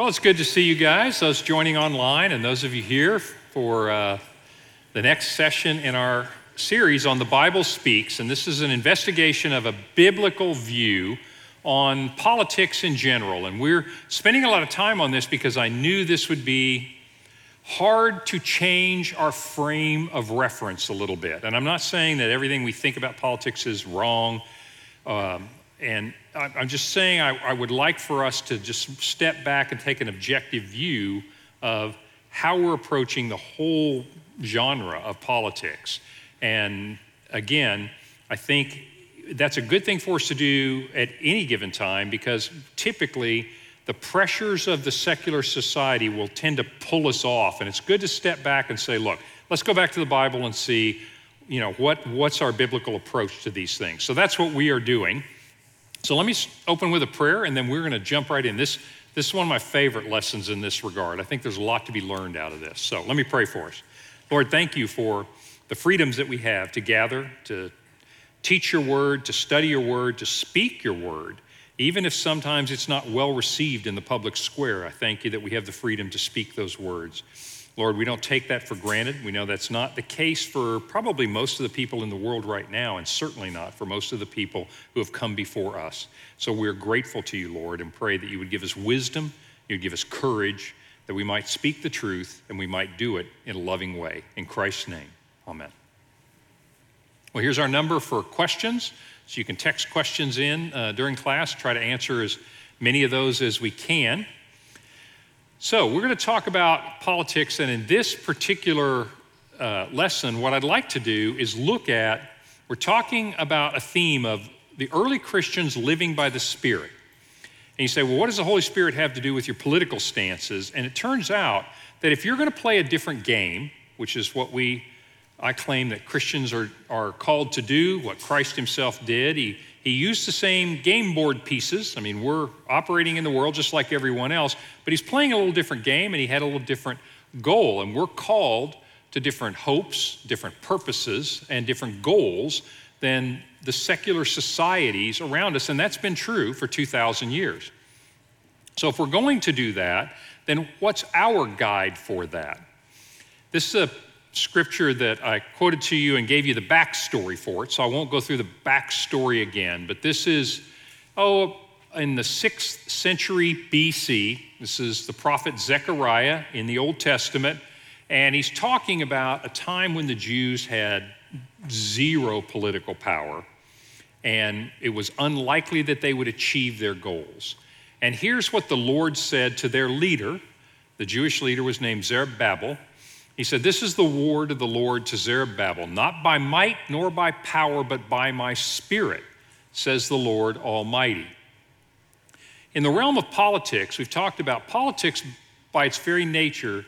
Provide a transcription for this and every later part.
Well, it's good to see you guys, those joining online, and those of you here for uh, the next session in our series on the Bible Speaks. And this is an investigation of a biblical view on politics in general. And we're spending a lot of time on this because I knew this would be hard to change our frame of reference a little bit. And I'm not saying that everything we think about politics is wrong. Um, and I'm just saying I, I would like for us to just step back and take an objective view of how we're approaching the whole genre of politics. And again, I think that's a good thing for us to do at any given time because typically the pressures of the secular society will tend to pull us off. And it's good to step back and say, look, let's go back to the Bible and see, you know, what, what's our biblical approach to these things. So that's what we are doing. So let me open with a prayer and then we're going to jump right in. This, this is one of my favorite lessons in this regard. I think there's a lot to be learned out of this. So let me pray for us. Lord, thank you for the freedoms that we have to gather, to teach your word, to study your word, to speak your word, even if sometimes it's not well received in the public square. I thank you that we have the freedom to speak those words. Lord, we don't take that for granted. We know that's not the case for probably most of the people in the world right now, and certainly not for most of the people who have come before us. So we're grateful to you, Lord, and pray that you would give us wisdom, you would give us courage, that we might speak the truth and we might do it in a loving way. In Christ's name, amen. Well, here's our number for questions. So you can text questions in uh, during class, try to answer as many of those as we can. So, we're going to talk about politics, and in this particular uh, lesson, what I'd like to do is look at we're talking about a theme of the early Christians living by the Spirit. And you say, well, what does the Holy Spirit have to do with your political stances? And it turns out that if you're going to play a different game, which is what we, I claim that Christians are, are called to do, what Christ Himself did, He he used the same game board pieces. I mean, we're operating in the world just like everyone else, but he's playing a little different game and he had a little different goal. And we're called to different hopes, different purposes, and different goals than the secular societies around us. And that's been true for 2,000 years. So if we're going to do that, then what's our guide for that? This is a scripture that I quoted to you and gave you the backstory for it, so I won't go through the backstory again. But this is, oh, in the sixth century BC. This is the prophet Zechariah in the Old Testament. And he's talking about a time when the Jews had zero political power. And it was unlikely that they would achieve their goals. And here's what the Lord said to their leader. The Jewish leader was named Zerubbabel. He said, This is the word of the Lord to Zerubbabel, not by might nor by power, but by my spirit, says the Lord Almighty. In the realm of politics, we've talked about politics by its very nature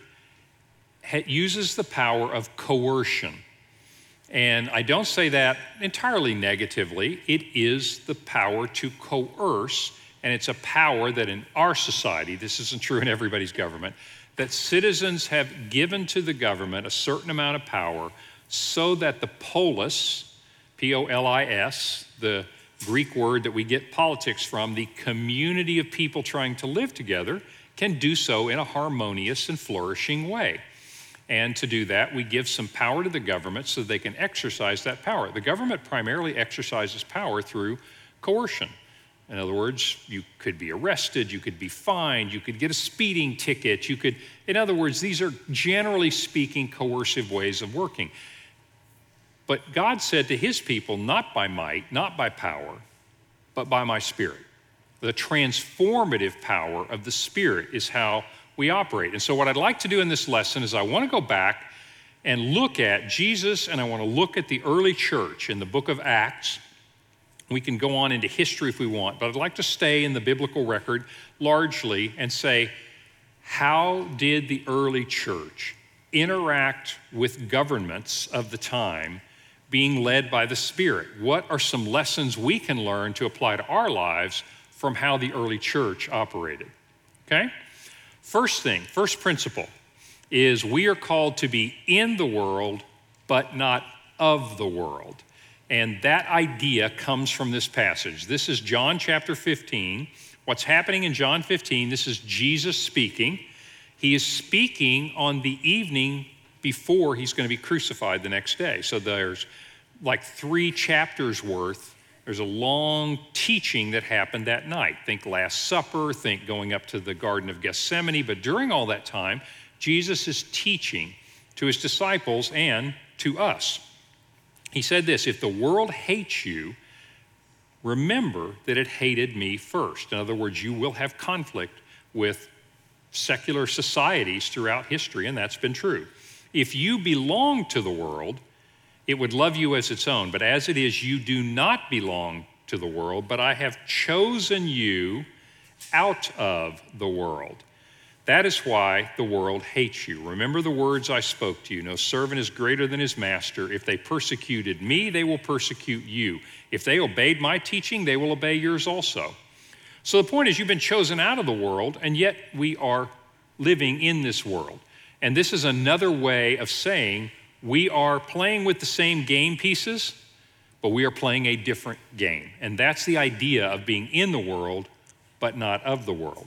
uses the power of coercion. And I don't say that entirely negatively. It is the power to coerce, and it's a power that in our society, this isn't true in everybody's government, that citizens have given to the government a certain amount of power so that the polis, P O L I S, the Greek word that we get politics from, the community of people trying to live together, can do so in a harmonious and flourishing way. And to do that, we give some power to the government so they can exercise that power. The government primarily exercises power through coercion. In other words, you could be arrested, you could be fined, you could get a speeding ticket, you could, in other words, these are generally speaking coercive ways of working. But God said to his people, not by might, not by power, but by my spirit. The transformative power of the spirit is how we operate. And so, what I'd like to do in this lesson is I want to go back and look at Jesus and I want to look at the early church in the book of Acts we can go on into history if we want, but I'd like to stay in the biblical record largely and say, how did the early church interact with governments of the time being led by the Spirit? What are some lessons we can learn to apply to our lives from how the early church operated? Okay? First thing, first principle is we are called to be in the world, but not of the world. And that idea comes from this passage. This is John chapter 15, What's happening in John 15, this is Jesus speaking. He is speaking on the evening before he's going to be crucified the next day. So there's like three chapters worth. There's a long teaching that happened that night. Think Last Supper, think going up to the Garden of Gethsemane. But during all that time, Jesus is teaching to his disciples and to us. He said this If the world hates you, remember that it hated me first. In other words, you will have conflict with secular societies throughout history, and that's been true. If you belong to the world, it would love you as its own. But as it is, you do not belong to the world, but I have chosen you out of the world. That is why the world hates you. Remember the words I spoke to you no servant is greater than his master. If they persecuted me, they will persecute you. If they obeyed my teaching, they will obey yours also. So the point is, you've been chosen out of the world, and yet we are living in this world. And this is another way of saying we are playing with the same game pieces, but we are playing a different game. And that's the idea of being in the world, but not of the world.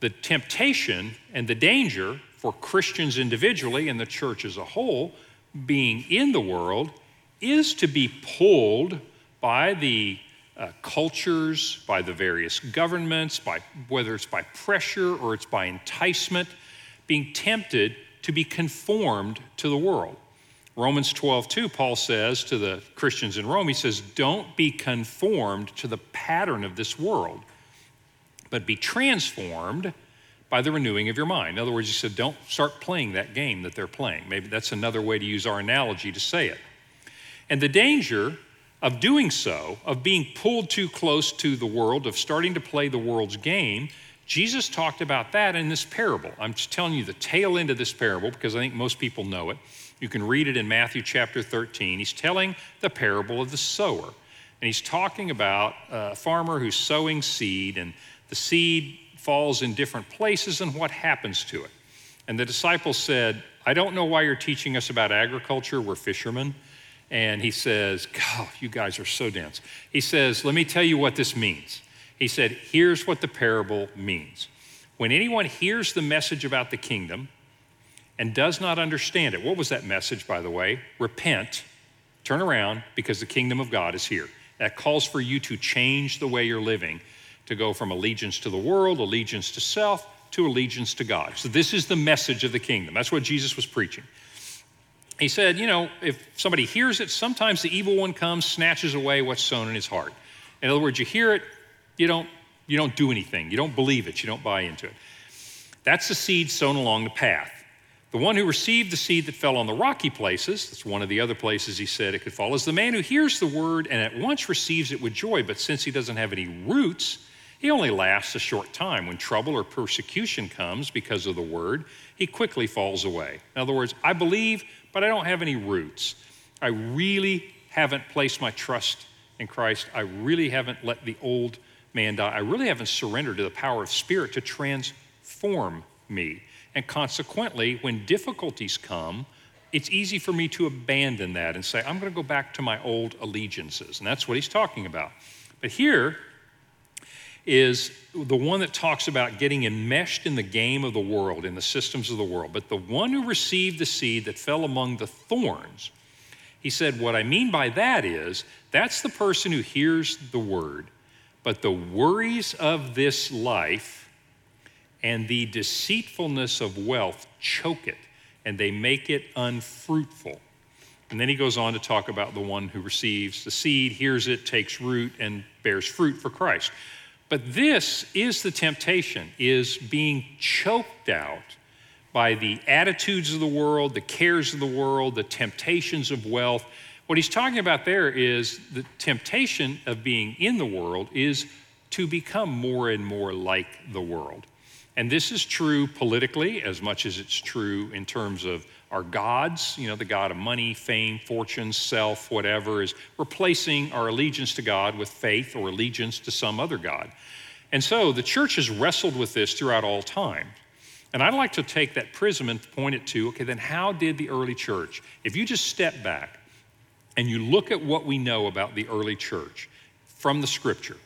The temptation and the danger for Christians individually and the church as a whole being in the world is to be pulled by the uh, cultures, by the various governments, by whether it's by pressure or it's by enticement, being tempted to be conformed to the world. Romans 12, 2, Paul says to the Christians in Rome, he says, Don't be conformed to the pattern of this world, but be transformed by the renewing of your mind. In other words, he said, Don't start playing that game that they're playing. Maybe that's another way to use our analogy to say it. And the danger of doing so, of being pulled too close to the world, of starting to play the world's game, Jesus talked about that in this parable. I'm just telling you the tail end of this parable because I think most people know it. You can read it in Matthew chapter 13. He's telling the parable of the sower. And he's talking about a farmer who's sowing seed, and the seed falls in different places and what happens to it. And the disciples said, I don't know why you're teaching us about agriculture. We're fishermen. And he says, God, you guys are so dense. He says, Let me tell you what this means. He said, Here's what the parable means. When anyone hears the message about the kingdom and does not understand it, what was that message, by the way? Repent, turn around, because the kingdom of God is here. That calls for you to change the way you're living, to go from allegiance to the world, allegiance to self, to allegiance to God. So, this is the message of the kingdom. That's what Jesus was preaching he said, You know, if somebody hears it, sometimes the evil one comes, snatches away what's sown in his heart. In other words, you hear it, you don't, you don't do anything. You don't believe it, you don't buy into it. That's the seed sown along the path. The one who received the seed that fell on the rocky places, that's one of the other places he said it could fall, is the man who hears the word and at once receives it with joy, but since he doesn't have any roots, he only lasts a short time. When trouble or persecution comes because of the word, he quickly falls away. In other words, I believe, but I don't have any roots. I really haven't placed my trust in Christ. I really haven't let the old man die. I really haven't surrendered to the power of Spirit to transform me. And consequently, when difficulties come, it's easy for me to abandon that and say, I'm going to go back to my old allegiances. And that's what he's talking about. But here, is the one that talks about getting enmeshed in the game of the world, in the systems of the world. But the one who received the seed that fell among the thorns, he said, What I mean by that is, that's the person who hears the word, but the worries of this life and the deceitfulness of wealth choke it, and they make it unfruitful. And then he goes on to talk about the one who receives the seed, hears it, takes root, and bears fruit for Christ. But this is the temptation, is being choked out by the attitudes of the world, the cares of the world, the temptations of wealth. What he's talking about there is the temptation of being in the world is to become more and more like the world. And this is true politically as much as it's true in terms of our gods, you know, the God of money, fame, fortune, self, whatever, is replacing our allegiance to God with faith or allegiance to some other God. And so the church has wrestled with this throughout all time. And I'd like to take that prism and point it to okay, then how did the early church? If you just step back and you look at what we know about the early church from the scripture,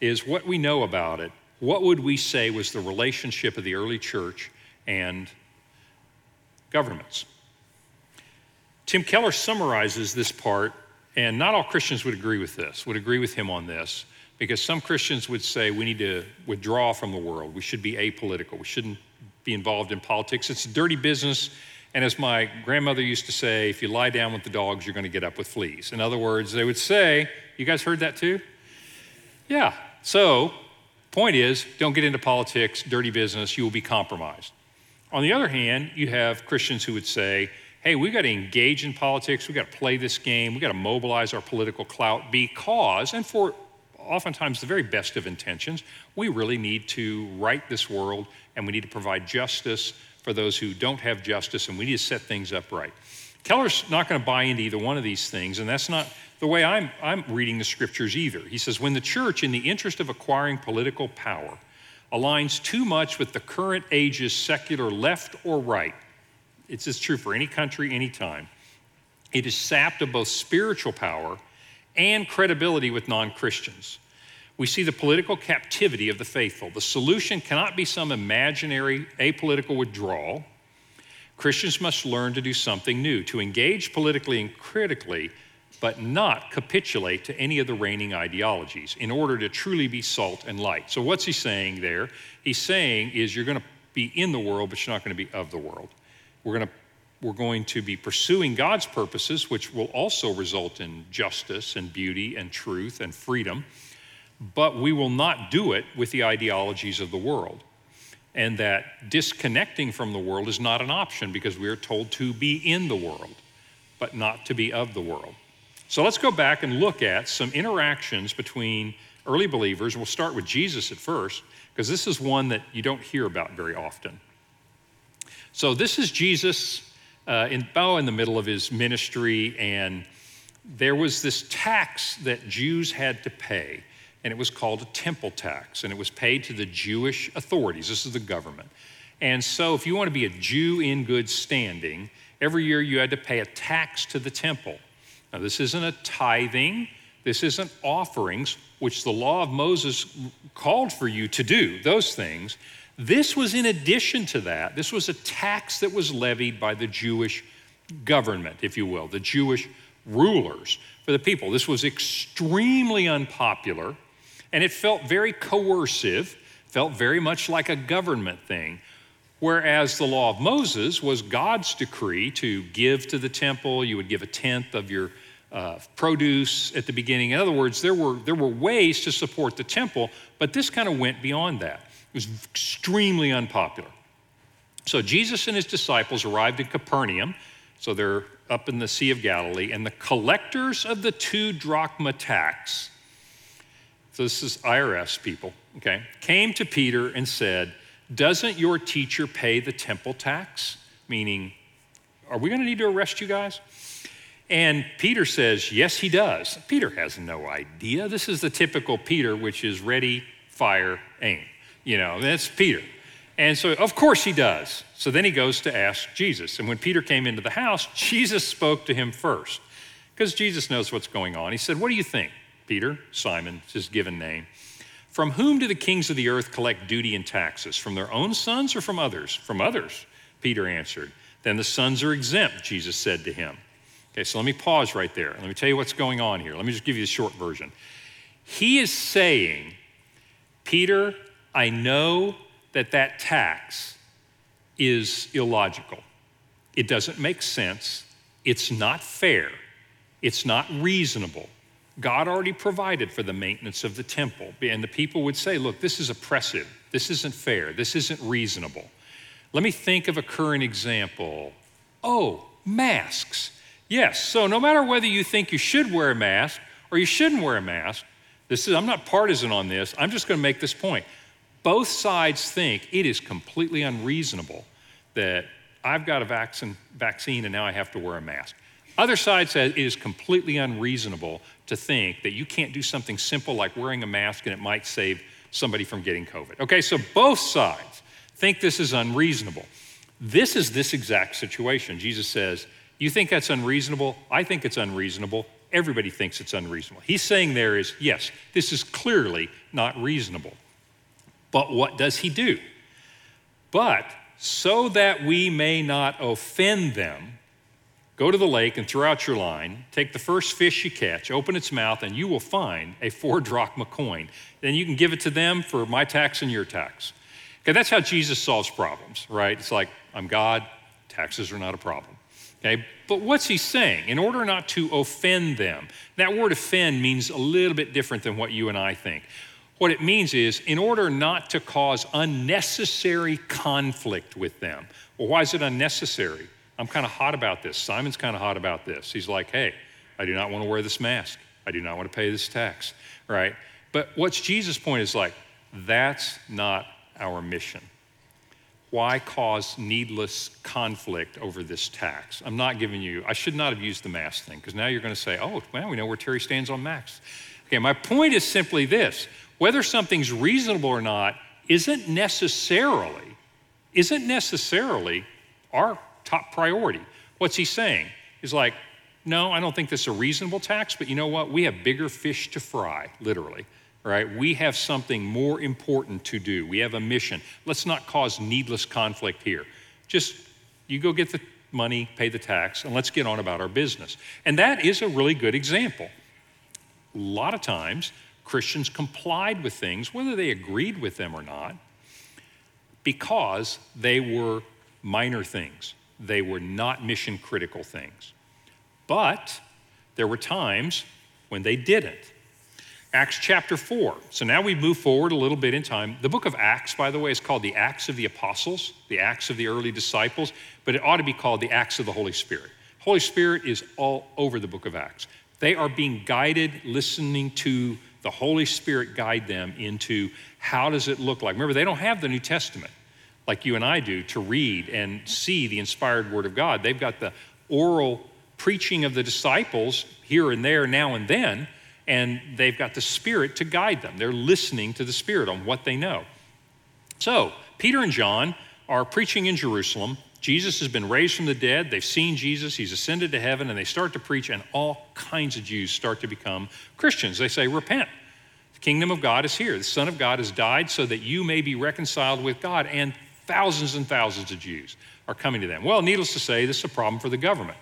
is what we know about it. What would we say was the relationship of the early church and governments? Tim Keller summarizes this part, and not all Christians would agree with this, would agree with him on this, because some Christians would say we need to withdraw from the world. We should be apolitical. We shouldn't be involved in politics. It's dirty business. And as my grandmother used to say, if you lie down with the dogs, you're going to get up with fleas. In other words, they would say, you guys heard that too? Yeah. So, point is, don't get into politics, dirty business, you will be compromised. On the other hand, you have Christians who would say, hey, we've got to engage in politics, we've got to play this game, we've got to mobilize our political clout because, and for oftentimes the very best of intentions, we really need to right this world and we need to provide justice for those who don't have justice and we need to set things up right. Keller's not going to buy into either one of these things, and that's not the way I'm, I'm reading the scriptures either. He says, when the church, in the interest of acquiring political power, aligns too much with the current age's secular left or right, it's as true for any country, any time. It is sapped of both spiritual power and credibility with non Christians. We see the political captivity of the faithful. The solution cannot be some imaginary apolitical withdrawal. Christians must learn to do something new, to engage politically and critically, but not capitulate to any of the reigning ideologies in order to truly be salt and light. So, what's he saying there? He's saying is you're going to be in the world, but you're not going to be of the world. We're going to we're going to be pursuing God's purposes, which will also result in justice and beauty and truth and freedom, but we will not do it with the ideologies of the world. And that disconnecting from the world is not an option because we are told to be in the world, but not to be of the world. So let's go back and look at some interactions between early believers. We'll start with Jesus at first, because this is one that you don't hear about very often. So this is Jesus uh, in, oh, in the middle of his ministry, and there was this tax that Jews had to pay, and it was called a temple tax, and it was paid to the Jewish authorities. This is the government. And so, if you want to be a Jew in good standing, every year you had to pay a tax to the temple. Now, this isn't a tithing, this isn't offerings, which the law of Moses called for you to do, those things. This was in addition to that. This was a tax that was levied by the Jewish government, if you will, the Jewish rulers for the people. This was extremely unpopular, and it felt very coercive, felt very much like a government thing. Whereas the law of Moses was God's decree to give to the temple, you would give a tenth of your uh, produce at the beginning. In other words, there were, there were ways to support the temple, but this kind of went beyond that. It was extremely unpopular. So Jesus and his disciples arrived in Capernaum. So they're up in the Sea of Galilee, and the collectors of the two drachma tax, so this is IRS people, okay, came to Peter and said, Doesn't your teacher pay the temple tax? Meaning, are we going to need to arrest you guys? And Peter says, Yes, he does. Peter has no idea. This is the typical Peter, which is ready, fire, aim. You know, that's Peter. And so, of course, he does. So then he goes to ask Jesus. And when Peter came into the house, Jesus spoke to him first because Jesus knows what's going on. He said, What do you think, Peter? Simon, his given name. From whom do the kings of the earth collect duty and taxes? From their own sons or from others? From others, Peter answered. Then the sons are exempt, Jesus said to him. Okay, so let me pause right there. Let me tell you what's going on here. Let me just give you the short version. He is saying, Peter, I know that that tax is illogical. It doesn't make sense. It's not fair. It's not reasonable. God already provided for the maintenance of the temple. And the people would say, look, this is oppressive. This isn't fair. This isn't reasonable. Let me think of a current example. Oh, masks. Yes, so no matter whether you think you should wear a mask or you shouldn't wear a mask, this is, I'm not partisan on this, I'm just going to make this point. Both sides think it is completely unreasonable that I've got a vaccine, vaccine and now I have to wear a mask. Other side says it is completely unreasonable to think that you can't do something simple like wearing a mask and it might save somebody from getting COVID. Okay, so both sides think this is unreasonable. This is this exact situation. Jesus says, You think that's unreasonable? I think it's unreasonable. everybody thinks it's unreasonable. He's saying there is, yes, this is clearly not reasonable. But what does he do? But so that we may not offend them, go to the lake and throw out your line, take the first fish you catch, open its mouth, and you will find a four drachma coin. Then you can give it to them for my tax and your tax. Okay, that's how Jesus solves problems, right? It's like, I'm God, taxes are not a problem. Okay, but what's he saying? In order not to offend them, that word offend means a little bit different than what you and I think. What it means is, in order not to cause unnecessary conflict with them. Well, why is it unnecessary? I'm kind of hot about this. Simon's kind of hot about this. He's like, hey, I do not want to wear this mask. I do not want to pay this tax, right? But what's Jesus' point is like, that's not our mission. Why cause needless conflict over this tax? I'm not giving you, I should not have used the mask thing, because now you're going to say, oh, well, we know where Terry stands on max. Okay, my point is simply this whether something's reasonable or not isn't necessarily, isn't necessarily our top priority. What's he saying? He's like, no, I don't think this is a reasonable tax, but you know what? We have bigger fish to fry, literally. Right? We have something more important to do. We have a mission. Let's not cause needless conflict here. Just you go get the money, pay the tax, and let's get on about our business. And that is a really good example. A lot of times, Christians complied with things, whether they agreed with them or not, because they were minor things. They were not mission critical things. But there were times when they didn't. Acts chapter 4. So now we move forward a little bit in time. The book of Acts, by the way, is called the Acts of the Apostles, the Acts of the early disciples, but it ought to be called the Acts of the Holy Spirit. Holy Spirit is all over the book of Acts. They are being guided, listening to the Holy Spirit guide them into how does it look like. Remember, they don't have the New Testament like you and I do to read and see the inspired Word of God. They've got the oral preaching of the disciples here and there, now and then, and they've got the Spirit to guide them. They're listening to the Spirit on what they know. So, Peter and John are preaching in Jerusalem. Jesus has been raised from the dead. They've seen Jesus. He's ascended to heaven, and they start to preach, and all kinds of Jews start to become Christians. They say, Repent. The kingdom of God is here. The Son of God has died so that you may be reconciled with God. And thousands and thousands of Jews are coming to them. Well, needless to say, this is a problem for the government.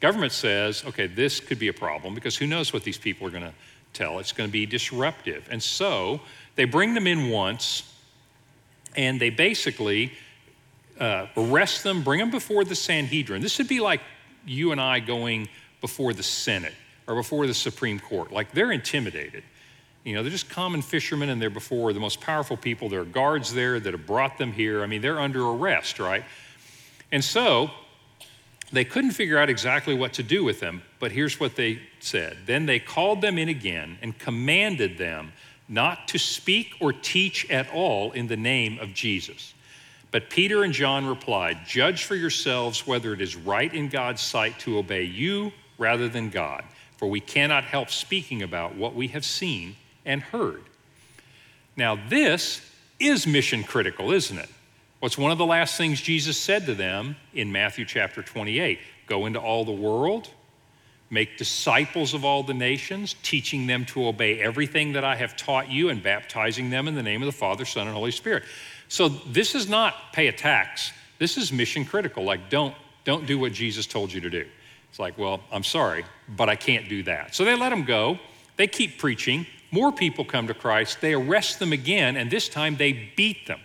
Government says, okay, this could be a problem because who knows what these people are going to tell. It's going to be disruptive. And so they bring them in once, and they basically uh, arrest them, bring them before the Sanhedrin. This would be like you and I going before the Senate or before the Supreme Court. Like they're intimidated. You know, they're just common fishermen and they're before the most powerful people. There are guards there that have brought them here. I mean, they're under arrest, right? And so they couldn't figure out exactly what to do with them, but here's what they said. Then they called them in again and commanded them not to speak or teach at all in the name of Jesus. But Peter and John replied, Judge for yourselves whether it is right in God's sight to obey you rather than God, for we cannot help speaking about what we have seen and heard. Now, this is mission critical, isn't it? What's one of the last things Jesus said to them in Matthew chapter 28? Go into all the world, make disciples of all the nations, teaching them to obey everything that I have taught you, and baptizing them in the name of the Father, Son, and Holy Spirit. So this is not pay a tax. This is mission critical. Like, don't, don't do what Jesus told you to do. It's like, well, I'm sorry, but I can't do that. So they let them go. They keep preaching. More people come to Christ. They arrest them again, and this time they beat them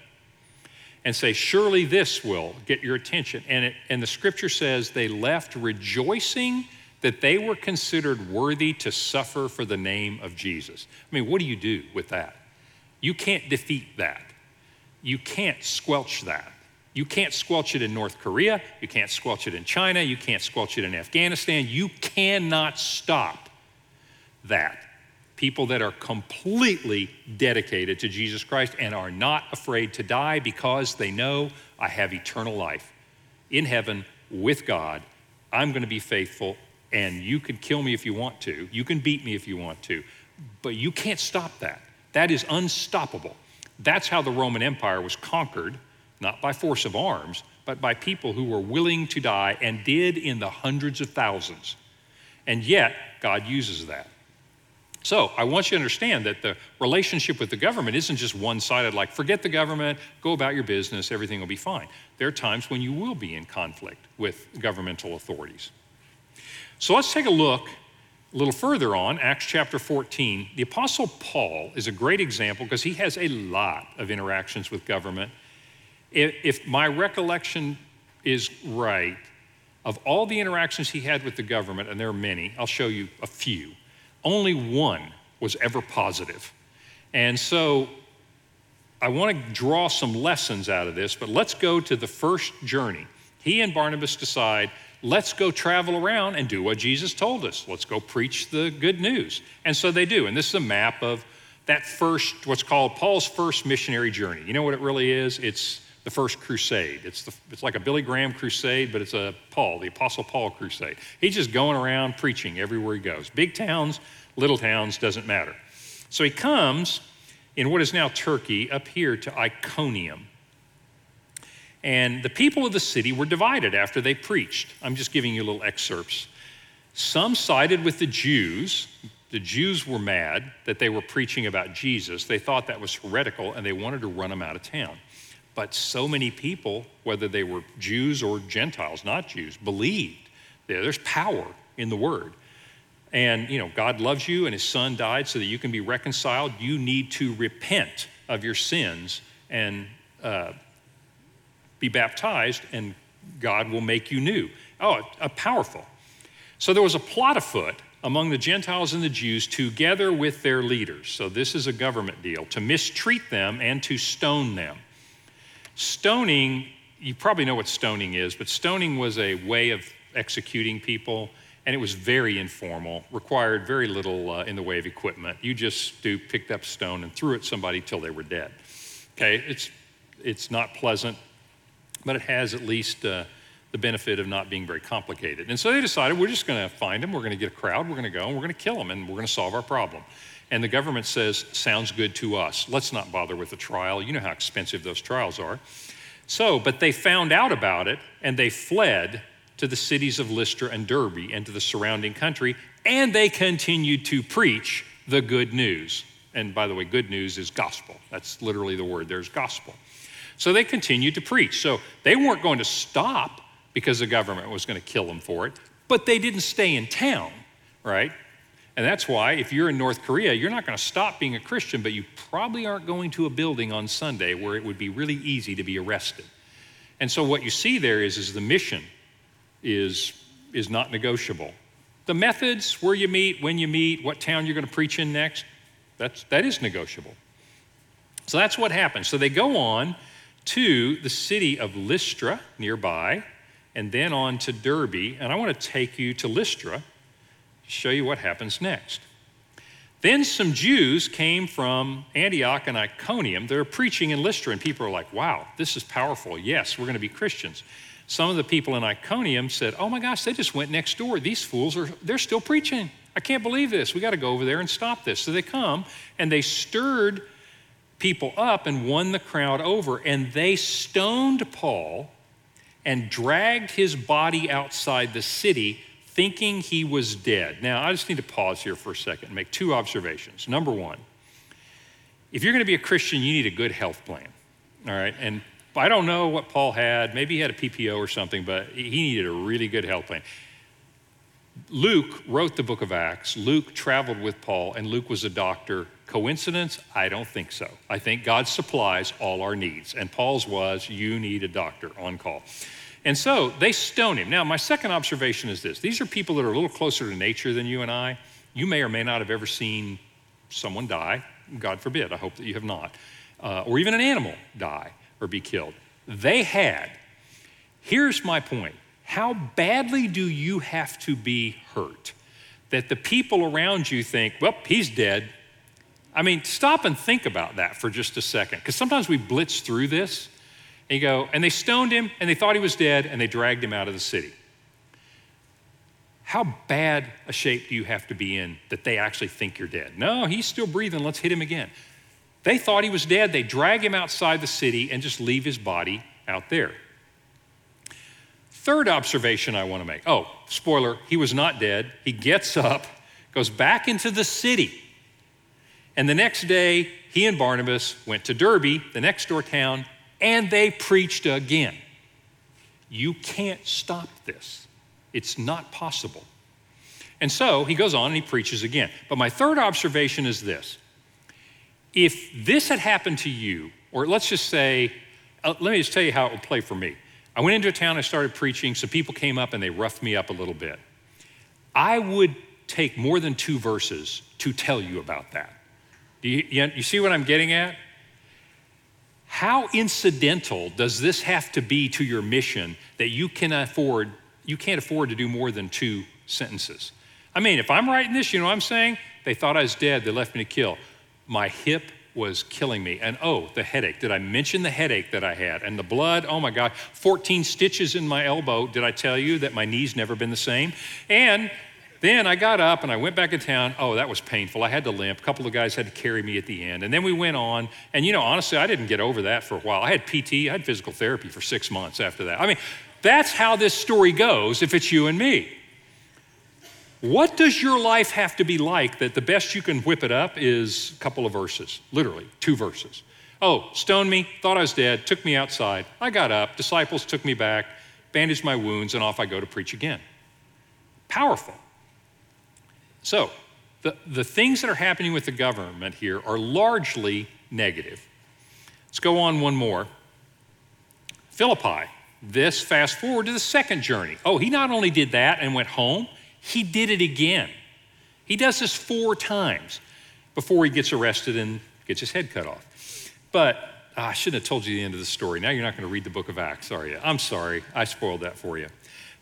and say, Surely this will get your attention. And, it, and the scripture says they left rejoicing that they were considered worthy to suffer for the name of Jesus. I mean, what do you do with that? You can't defeat that. You can't squelch that. You can't squelch it in North Korea. You can't squelch it in China. You can't squelch it in Afghanistan. You cannot stop that. People that are completely dedicated to Jesus Christ and are not afraid to die because they know I have eternal life in heaven with God. I'm going to be faithful, and you can kill me if you want to. You can beat me if you want to. But you can't stop that. That is unstoppable. That's how the Roman Empire was conquered, not by force of arms, but by people who were willing to die and did in the hundreds of thousands. And yet, God uses that. So I want you to understand that the relationship with the government isn't just one sided, like, forget the government, go about your business, everything will be fine. There are times when you will be in conflict with governmental authorities. So let's take a look a little further on, Acts chapter 14. The Apostle Paul is a great example because he has a lot of interactions with government. If my recollection is right, of all the interactions he had with the government, and there are many, I'll show you a few only one was ever positive. And so I want to draw some lessons out of this, but let's go to the first journey. He and Barnabas decide, let's go travel around and do what Jesus told us. Let's go preach the good news. And so they do. And this is a map of that first, what's called Paul's first missionary journey. You know what it really is? It's the first crusade. It's, the, it's like a Billy Graham crusade, but it's a Paul, the Apostle Paul crusade. He's just going around preaching everywhere he goes. Big towns, little towns, doesn't matter. So he comes in what is now Turkey up here to Iconium. And the people of the city were divided after they preached. I'm just giving you little excerpts. Some sided with the Jews. The Jews were mad that they were preaching about Jesus. They thought that was heretical and they wanted to run them out of town. But so many people, whether they were Jews or Gentiles, not Jews, believed. There's power in the word. And, you know, God loves you and his son died so that you can be reconciled. You need to repent of your sins and uh, be baptized, and God will make you new. Oh, a powerful. So there was a plot afoot among the Gentiles and the Jews together with their leaders. So this is a government deal to mistreat them and to stone them. Stoning, you probably know what stoning is, but stoning was a way of executing people, and it was very informal, required very little uh, in the way of equipment. You just stooped, picked up stone, and threw it at somebody till they were dead. Okay, it's, it's not pleasant, but it has at least uh, the benefit of not being very complicated. And so they decided we're just going to find them, we're going to get a crowd, we're going to go, and we're going to kill them, and we're going to solve our problem. And the government says, sounds good to us. Let's not bother with a trial. You know how expensive those trials are. So, but they found out about it and they fled to the cities of Lystra and Derbe and to the surrounding country, and they continued to preach the good news. And by the way, good news is gospel. That's literally the word. There's gospel. So they continued to preach. So they weren't going to stop because the government was going to kill them for it, but they didn't stay in town, right? And that's why, if you're in North Korea, you're not going to stop being a Christian, but you probably aren't going to a building on Sunday where it would be really easy to be arrested. And so, what you see there is, is the mission is, is not negotiable. The methods, where you meet, when you meet, what town you're going to preach in next, that's, that is negotiable. So that's what happens. So they go on to the city of Lystra nearby, and then on to Derbe. And I want to take you to Lystra show you what happens next. Then some Jews came from Antioch and Iconium. They're preaching in Lystra, and people are like, wow, this is powerful. Yes, we're going to be Christians. Some of the people in Iconium said, oh my gosh, they just went next door. These fools are, they're still preaching. I can't believe this. We got to go over there and stop this. So they come and they stirred people up and won the crowd over, and they stoned Paul and dragged his body outside the city thinking he was dead. Now, I just need to pause here for a second and make two observations. Number one, if you're going to be a Christian, you need a good health plan. All right. And I don't know what Paul had. Maybe he had a PPO or something, but he needed a really good health plan. Luke wrote the book of Acts. Luke traveled with Paul, and Luke was a doctor. Coincidence? I don't think so. I think God supplies all our needs. And Paul's was, you need a doctor on call. And so they stone him. Now, my second observation is this these are people that are a little closer to nature than you and I. You may or may not have ever seen someone die. God forbid, I hope that you have not. Uh, or even an animal die or be killed. They had. Here's my point how badly do you have to be hurt that the people around you think, well, he's dead? I mean, stop and think about that for just a second, because sometimes we blitz through this and you go, and they stoned him and they thought he was dead and they dragged him out of the city. How bad a shape do you have to be in that they actually think you're dead? No, he's still breathing. Let's hit him again. They thought he was dead. They drag him outside the city and just leave his body out there. Third observation I want to make oh, spoiler, he was not dead. He gets up, goes back into the city. And the next day, he and Barnabas went to Derbe, the next door town, and they preached again. You can't stop this. It's not possible. And so he goes on and he preaches again. But my third observation is this if this had happened to you, or let's just say, uh, let me just tell you how it would play for me. I went into a town, I started preaching, some people came up and they roughed me up a little bit. I would take more than two verses to tell you about that. Do you, you see what I'm getting at? How incidental does this have to be to your mission that you can afford, you can't afford to do more than two sentences? I mean, if I'm writing this, you know what I'm saying? They thought I was dead, they left me to kill. My hip was killing me. And oh, the headache. Did I mention the headache that I had? And the blood, oh my God, 14 stitches in my elbow. Did I tell you that my knee's never been the same? And then I got up and I went back in town. Oh, that was painful. I had to limp. A couple of guys had to carry me at the end. And then we went on. And you know, honestly, I didn't get over that for a while. I had PT, I had physical therapy for six months after that. I mean, that's how this story goes if it's you and me. What does your life have to be like that the best you can whip it up is a couple of verses, literally, two verses? Oh, stoned me, thought I was dead, took me outside. I got up, disciples took me back, bandaged my wounds, and off I go to preach again. Powerful. So, the, the things that are happening with the government here are largely negative. Let's go on one more. Philippi. This fast forward to the second journey. Oh, he not only did that and went home, he did it again. He does this four times before he gets arrested and gets his head cut off. But uh, I shouldn't have told you the end of the story. Now you're not going to read the book of Acts, are you? I'm sorry. I spoiled that for you.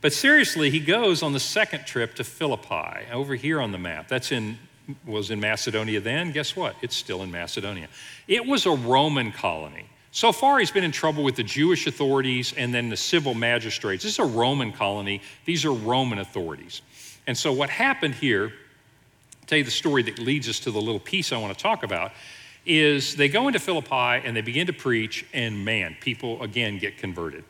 But seriously, he goes on the second trip to Philippi, over here on the map. That's in was in Macedonia then. Guess what? It's still in Macedonia. It was a Roman colony. So far, he's been in trouble with the Jewish authorities and then the civil magistrates. This is a Roman colony. These are Roman authorities. And so, what happened here, I'll tell you the story that leads us to the little piece I want to talk about, is they go into Philippi and they begin to preach, and man, people again get converted.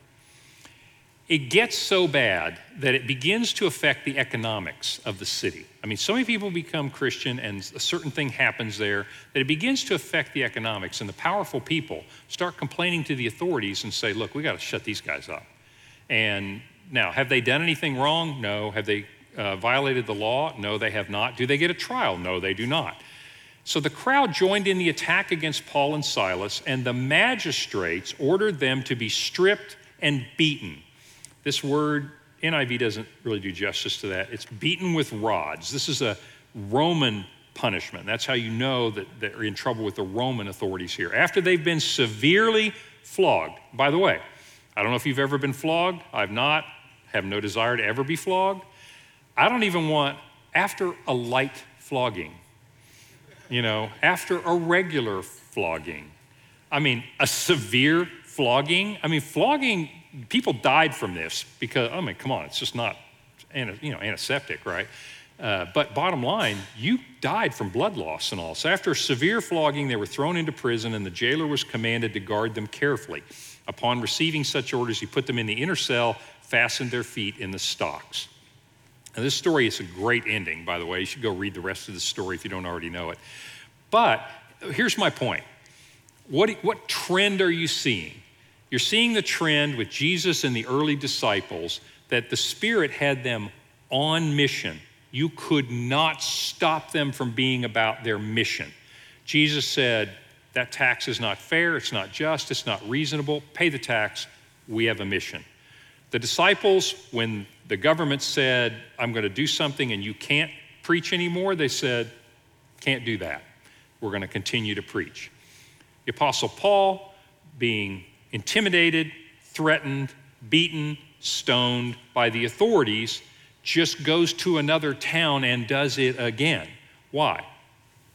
It gets so bad that it begins to affect the economics of the city. I mean, so many people become Christian, and a certain thing happens there that it begins to affect the economics. And the powerful people start complaining to the authorities and say, Look, we got to shut these guys up. And now, have they done anything wrong? No. Have they uh, violated the law? No, they have not. Do they get a trial? No, they do not. So the crowd joined in the attack against Paul and Silas, and the magistrates ordered them to be stripped and beaten. This word, NIV doesn't really do justice to that. It's beaten with rods. This is a Roman punishment. That's how you know that they're in trouble with the Roman authorities here. After they've been severely flogged, by the way, I don't know if you've ever been flogged. I've not, have no desire to ever be flogged. I don't even want, after a light flogging, you know, after a regular flogging, I mean, a severe flogging. I mean, flogging, people died from this because, I mean, come on, it's just not, you know, antiseptic, right? Uh, but bottom line, you died from blood loss and all. So after severe flogging, they were thrown into prison, and the jailer was commanded to guard them carefully. Upon receiving such orders, he put them in the inner cell, fastened their feet in the stocks. Now, this story is a great ending, by the way. You should go read the rest of the story if you don't already know it. But here's my point what, what trend are you seeing? You're seeing the trend with Jesus and the early disciples that the Spirit had them on mission. You could not stop them from being about their mission. Jesus said, That tax is not fair, it's not just, it's not reasonable. Pay the tax. We have a mission. The disciples, when the government said, I'm going to do something and you can't preach anymore, they said, can't do that. We're going to continue to preach. The Apostle Paul, being intimidated, threatened, beaten, stoned by the authorities, just goes to another town and does it again. Why?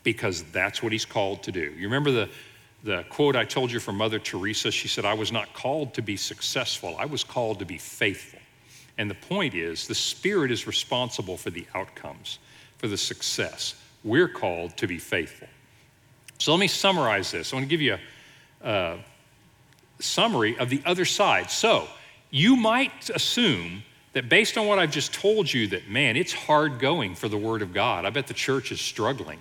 Because that's what he's called to do. You remember the, the quote I told you from Mother Teresa? She said, I was not called to be successful, I was called to be faithful. And the point is, the Spirit is responsible for the outcomes, for the success. We're called to be faithful. So let me summarize this. I want to give you a, a summary of the other side. So, you might assume that based on what I've just told you, that man, it's hard going for the Word of God. I bet the church is struggling.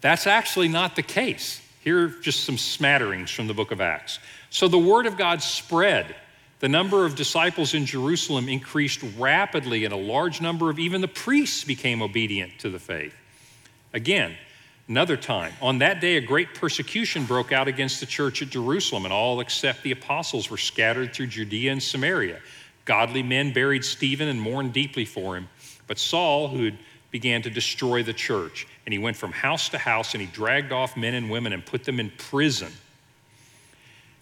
That's actually not the case. Here are just some smatterings from the book of Acts. So the Word of God spread. The number of disciples in Jerusalem increased rapidly, and a large number of even the priests became obedient to the faith. Again, another time, on that day, a great persecution broke out against the church at Jerusalem, and all except the apostles were scattered through Judea and Samaria. Godly men buried Stephen and mourned deeply for him. But Saul, who began to destroy the church, and he went from house to house and he dragged off men and women and put them in prison.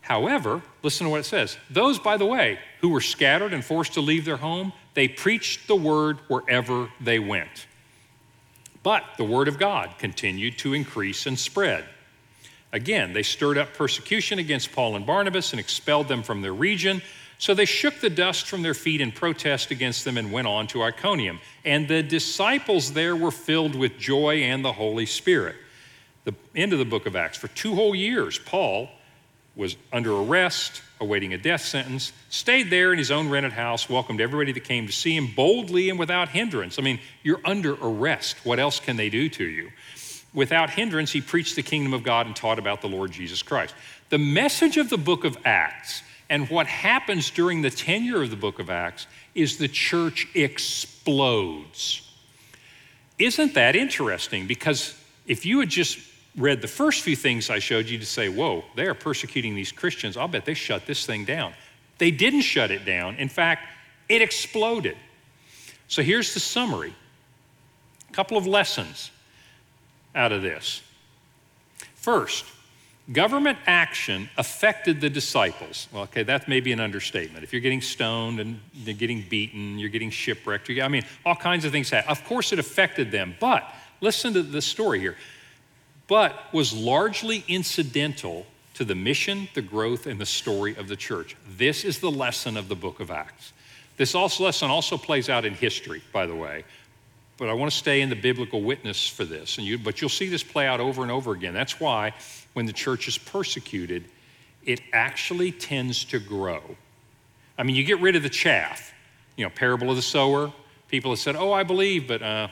However, listen to what it says. Those, by the way, who were scattered and forced to leave their home, they preached the word wherever they went. But the word of God continued to increase and spread. Again, they stirred up persecution against Paul and Barnabas and expelled them from their region. So they shook the dust from their feet in protest against them and went on to Iconium. And the disciples there were filled with joy and the Holy Spirit. The end of the book of Acts. For two whole years, Paul was under arrest, awaiting a death sentence, stayed there in his own rented house, welcomed everybody that came to see him boldly and without hindrance. I mean, you're under arrest. What else can they do to you? Without hindrance, he preached the kingdom of God and taught about the Lord Jesus Christ. The message of the book of Acts and what happens during the tenure of the book of Acts is the church explodes. Isn't that interesting? Because if you had just read the first few things I showed you to say, whoa, they are persecuting these Christians, I'll bet they shut this thing down. They didn't shut it down. In fact, it exploded. So here's the summary a couple of lessons out of this. First, Government action affected the disciples. Well, okay, that may be an understatement. If you're getting stoned and you're getting beaten, you're getting shipwrecked, you, I mean, all kinds of things happen. Of course, it affected them. But listen to the story here. But was largely incidental to the mission, the growth, and the story of the church. This is the lesson of the book of Acts. This also lesson also plays out in history, by the way. But I want to stay in the biblical witness for this. And you, but you'll see this play out over and over again. That's why when the church is persecuted, it actually tends to grow. I mean, you get rid of the chaff. You know, parable of the sower. People have said, oh, I believe, but uh,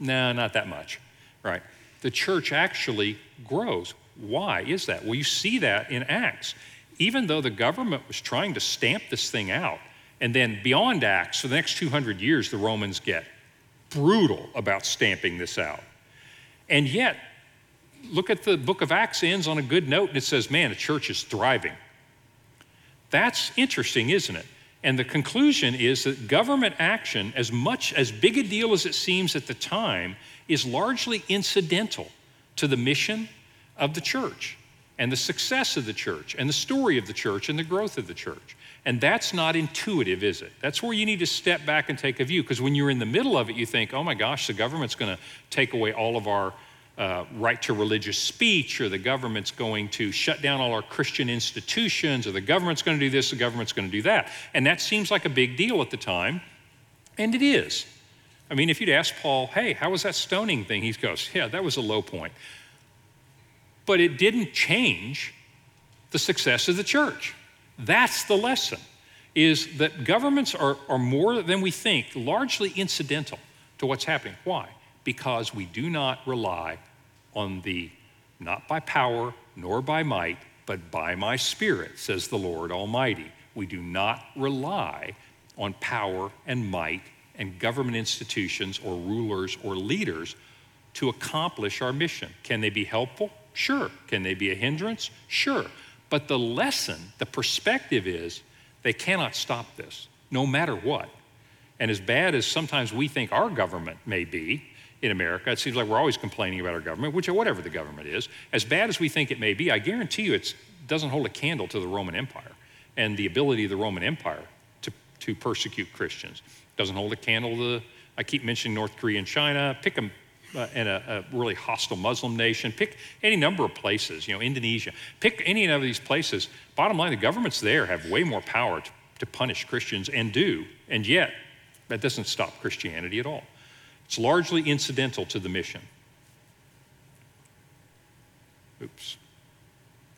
no, not that much, right? The church actually grows. Why is that? Well, you see that in Acts. Even though the government was trying to stamp this thing out, and then beyond Acts, for the next 200 years, the Romans get brutal about stamping this out. And yet, look at the book of Acts ends on a good note and it says, man, the church is thriving. That's interesting, isn't it? And the conclusion is that government action, as much as big a deal as it seems at the time, is largely incidental to the mission of the church and the success of the church and the story of the church and the growth of the church. And that's not intuitive, is it? That's where you need to step back and take a view because when you're in the middle of it, you think, oh my gosh, the government's going to take away all of our uh, right to religious speech, or the government's going to shut down all our Christian institutions, or the government's going to do this, the government's going to do that. And that seems like a big deal at the time, and it is. I mean, if you'd ask Paul, hey, how was that stoning thing? He goes, yeah, that was a low point. But it didn't change the success of the church. That's the lesson, is that governments are, are more than we think, largely incidental to what's happening. Why? because we do not rely on the not by power nor by might, but by my spirit, says the Lord Almighty. We do not rely on power and might and government institutions or rulers or leaders to accomplish our mission. Can they be helpful? Sure. Can they be a hindrance? Sure. But the lesson, the perspective is they cannot stop this, no matter what. And as bad as sometimes we think our government may be, in America. It seems like we're always complaining about our government, which whatever the government is, as bad as we think it may be, I guarantee you it doesn't hold a candle to the Roman Empire and the ability of the Roman Empire to, to persecute Christians. Doesn't hold a candle to, I keep mentioning North Korea and China. Pick them uh, in a, a, really hostile Muslim nation. Pick any number of places, you know, Indonesia. Pick any of these places. Bottom line, the governments there have way more power to, to punish Christians and do, and yet that doesn't stop Christianity at all. It's largely incidental to the mission. Oops.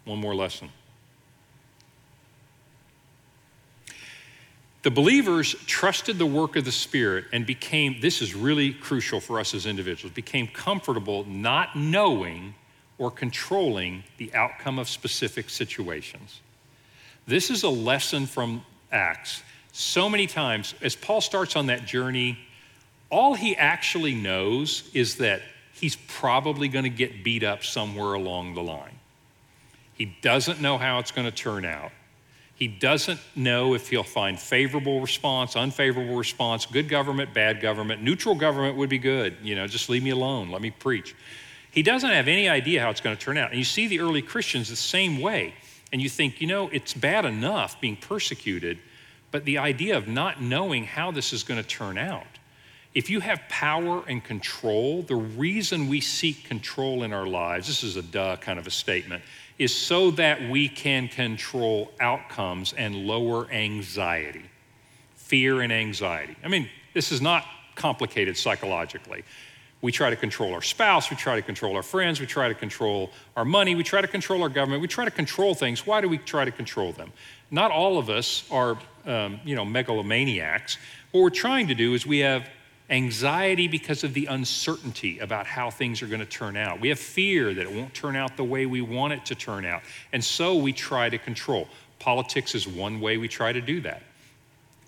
One more lesson. The believers trusted the work of the Spirit and became, this is really crucial for us as individuals, became comfortable not knowing or controlling the outcome of specific situations. This is a lesson from Acts. So many times, as Paul starts on that journey, all he actually knows is that he's probably going to get beat up somewhere along the line. He doesn't know how it's going to turn out. He doesn't know if he'll find favorable response, unfavorable response, good government, bad government. Neutral government would be good. You know, just leave me alone, let me preach. He doesn't have any idea how it's going to turn out. And you see the early Christians the same way. And you think, you know, it's bad enough being persecuted, but the idea of not knowing how this is going to turn out. If you have power and control, the reason we seek control in our lives, this is a duh kind of a statement, is so that we can control outcomes and lower anxiety, fear and anxiety. I mean, this is not complicated psychologically. We try to control our spouse, we try to control our friends, we try to control our money, we try to control our government, we try to control things. Why do we try to control them? Not all of us are, um, you know, megalomaniacs. What we're trying to do is we have anxiety because of the uncertainty about how things are going to turn out. We have fear that it won't turn out the way we want it to turn out. And so we try to control. Politics is one way we try to do that.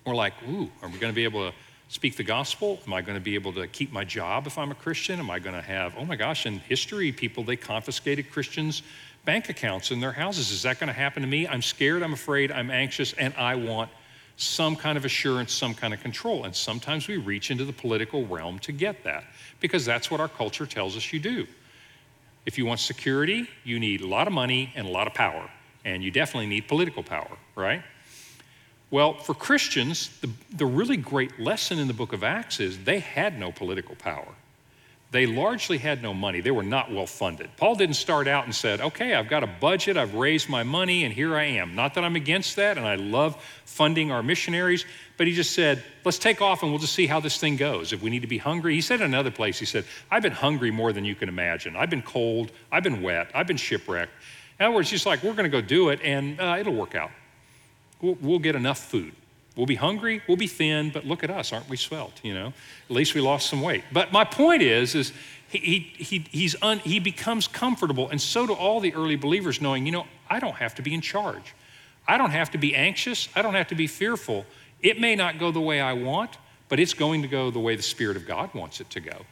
We're like, ooh, are we going to be able to speak the gospel? Am I going to be able to keep my job if I'm a Christian? Am I going to have, oh my gosh, in history, people, they confiscated Christians' bank accounts in their houses. Is that going to happen to me? I'm scared, I'm afraid, I'm anxious, and I want some kind of assurance, some kind of control. And sometimes we reach into the political realm to get that because that's what our culture tells us you do. If you want security, you need a lot of money and a lot of power. And you definitely need political power, right? Well, for Christians, the, the really great lesson in the book of Acts is they had no political power. They largely had no money. They were not well funded. Paul didn't start out and said, okay, I've got a budget, I've raised my money, and here I am. Not that I'm against that, and I love funding our missionaries, but he just said, let's take off and we'll just see how this thing goes. If we need to be hungry, he said in another place, he said, I've been hungry more than you can imagine. I've been cold, I've been wet, I've been shipwrecked. In other words, he's like, we're going to go do it, and uh, it'll work out we'll, we'll get enough food. We'll be hungry, we'll be thin, but look at us, aren't we svelte, you know? At least we lost some weight. But my point is, is he, he, he, he's un, he becomes comfortable, and so do all the early believers, knowing, you know, I don't have to be in charge. I don't have to be anxious. I don't have to be fearful. It may not go the way I want, but it's going to go the way the Spirit of God wants it to go.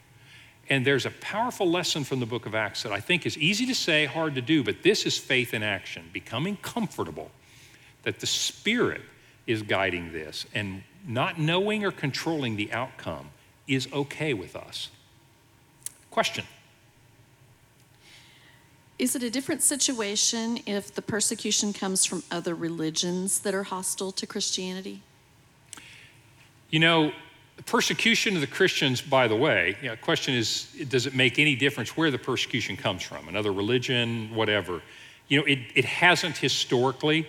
And there's a powerful lesson from the book of Acts that I think is easy to say, hard to do, but this is faith in action, becoming comfortable that the Spirit is guiding this, and not knowing or controlling the outcome is okay with us. Question Is it a different situation if the persecution comes from other religions that are hostile to Christianity? You know, persecution of the Christians, by the way, you know, question is does it make any difference where the persecution comes from? Another religion, whatever. You know, it, it hasn't historically.